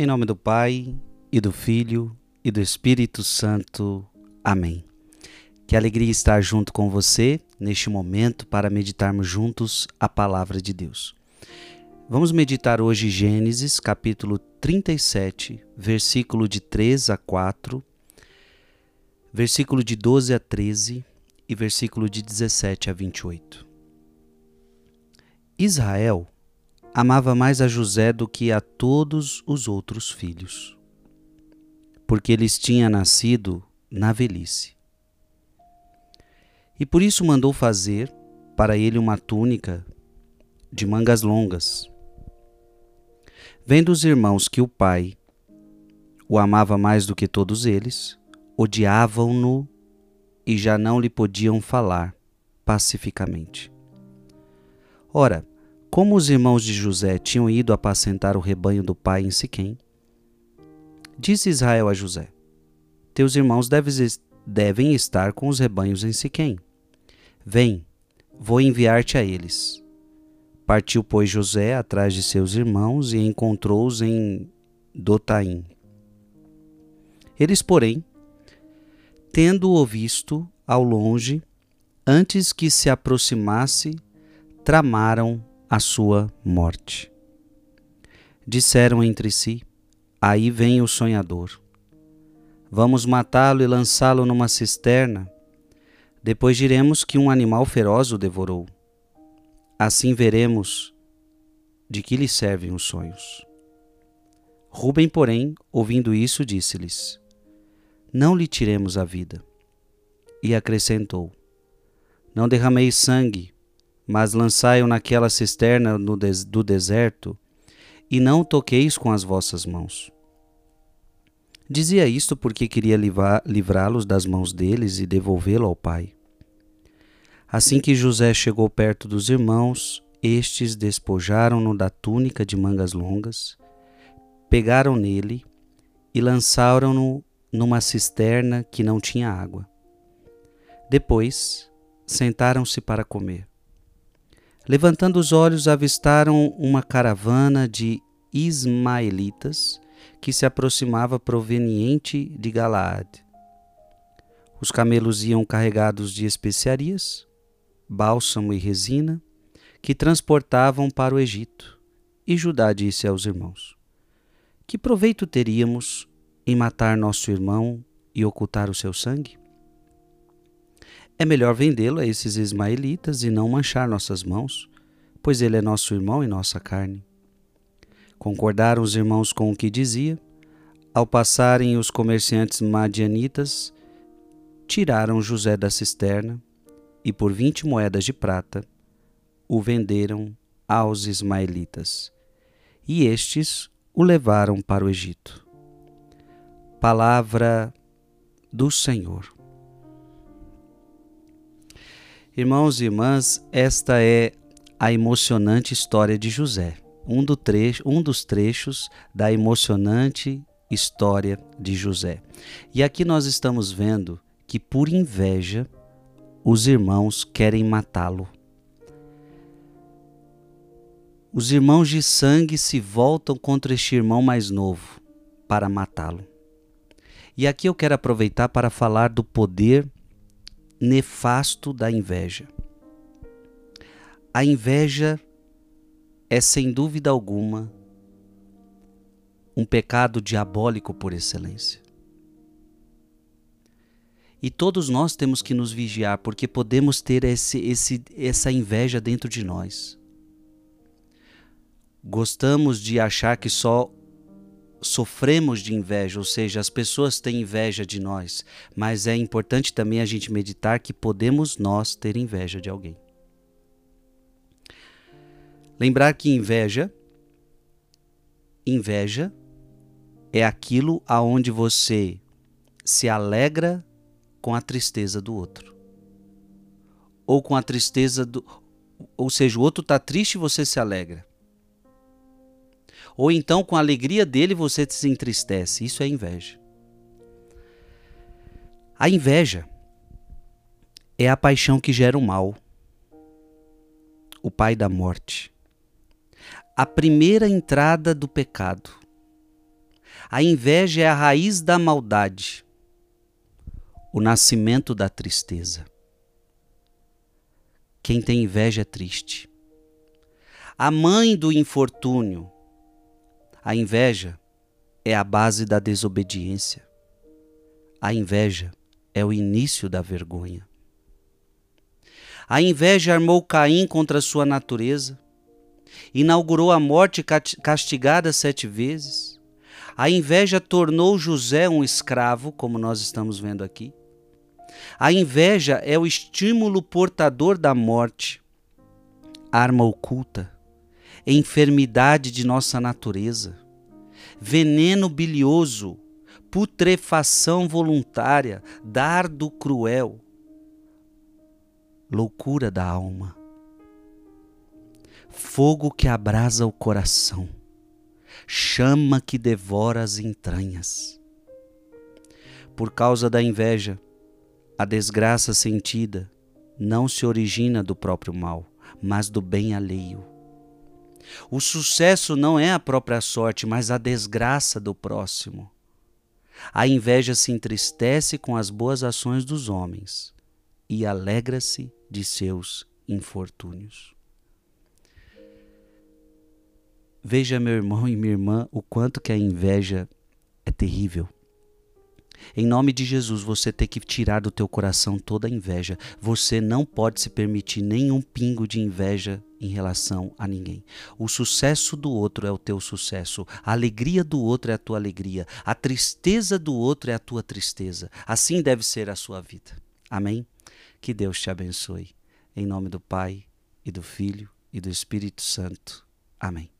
Em nome do Pai, e do Filho, e do Espírito Santo. Amém. Que alegria estar junto com você neste momento para meditarmos juntos a palavra de Deus. Vamos meditar hoje Gênesis, capítulo 37, versículo de 3 a 4, versículo de 12 a 13 e versículo de 17 a 28. Israel amava mais a José do que a todos os outros filhos, porque eles tinha nascido na velhice. E por isso mandou fazer para ele uma túnica de mangas longas. Vendo os irmãos que o pai o amava mais do que todos eles, odiavam-no e já não lhe podiam falar pacificamente. Ora, como os irmãos de José tinham ido apacentar o rebanho do pai em Siquém, disse Israel a José: Teus irmãos devem estar com os rebanhos em Siquém. Vem, vou enviar-te a eles. Partiu, pois, José atrás de seus irmãos e encontrou-os em Dotaim. Eles, porém, tendo-o visto ao longe, antes que se aproximasse, tramaram a sua morte. Disseram entre si: Aí vem o sonhador. Vamos matá-lo e lançá-lo numa cisterna. Depois diremos que um animal feroz o devorou. Assim veremos de que lhe servem os sonhos. Rubem, porém, ouvindo isso, disse-lhes: Não lhe tiremos a vida. E acrescentou: Não derrameis sangue mas lançai-o naquela cisterna do deserto, e não toqueis com as vossas mãos. Dizia isto porque queria livrá-los das mãos deles e devolvê-lo ao pai. Assim que José chegou perto dos irmãos, estes despojaram-no da túnica de mangas longas, pegaram nele e lançaram-no numa cisterna que não tinha água. Depois, sentaram-se para comer. Levantando os olhos, avistaram uma caravana de ismaelitas que se aproximava proveniente de Galaad. Os camelos iam carregados de especiarias, bálsamo e resina, que transportavam para o Egito. E Judá disse aos irmãos: Que proveito teríamos em matar nosso irmão e ocultar o seu sangue? É melhor vendê-lo a esses ismaelitas e não manchar nossas mãos, pois ele é nosso irmão e nossa carne. Concordaram os irmãos com o que dizia. Ao passarem os comerciantes madianitas, tiraram José da cisterna e por vinte moedas de prata o venderam aos ismaelitas. E estes o levaram para o Egito. Palavra do Senhor. Irmãos e irmãs, esta é a emocionante história de José, um, do trecho, um dos trechos da emocionante história de José. E aqui nós estamos vendo que, por inveja, os irmãos querem matá-lo. Os irmãos de sangue se voltam contra este irmão mais novo para matá-lo. E aqui eu quero aproveitar para falar do poder nefasto da inveja. A inveja é, sem dúvida alguma, um pecado diabólico por excelência. E todos nós temos que nos vigiar, porque podemos ter esse, esse, essa inveja dentro de nós. Gostamos de achar que só sofremos de inveja, ou seja, as pessoas têm inveja de nós, mas é importante também a gente meditar que podemos nós ter inveja de alguém. Lembrar que inveja inveja é aquilo aonde você se alegra com a tristeza do outro. Ou com a tristeza do ou seja, o outro está triste e você se alegra. Ou então, com a alegria dele, você se entristece. Isso é inveja. A inveja é a paixão que gera o mal, o pai da morte. A primeira entrada do pecado. A inveja é a raiz da maldade, o nascimento da tristeza. Quem tem inveja é triste. A mãe do infortúnio, a inveja, é a base da desobediência. A inveja é o início da vergonha. A inveja armou Caim contra sua natureza, inaugurou a morte castigada sete vezes. A inveja tornou José um escravo, como nós estamos vendo aqui. A inveja é o estímulo portador da morte, arma oculta, enfermidade de nossa natureza, veneno bilioso, putrefação voluntária, dardo cruel, loucura da alma, fogo que abrasa o coração, chama que devora as entranhas. Por causa da inveja, a desgraça sentida não se origina do próprio mal, mas do bem alheio. O sucesso não é a própria sorte, mas a desgraça do próximo. A inveja se entristece com as boas ações dos homens e alegra-se de seus infortúnios. Veja, meu irmão e minha irmã, o quanto que a inveja é terrível. Em nome de Jesus, você tem que tirar do teu coração toda a inveja. Você não pode se permitir nenhum pingo de inveja em relação a ninguém. O sucesso do outro é o teu sucesso, a alegria do outro é a tua alegria, a tristeza do outro é a tua tristeza. Assim deve ser a sua vida. Amém? Que Deus te abençoe. Em nome do Pai, e do Filho, e do Espírito Santo. Amém.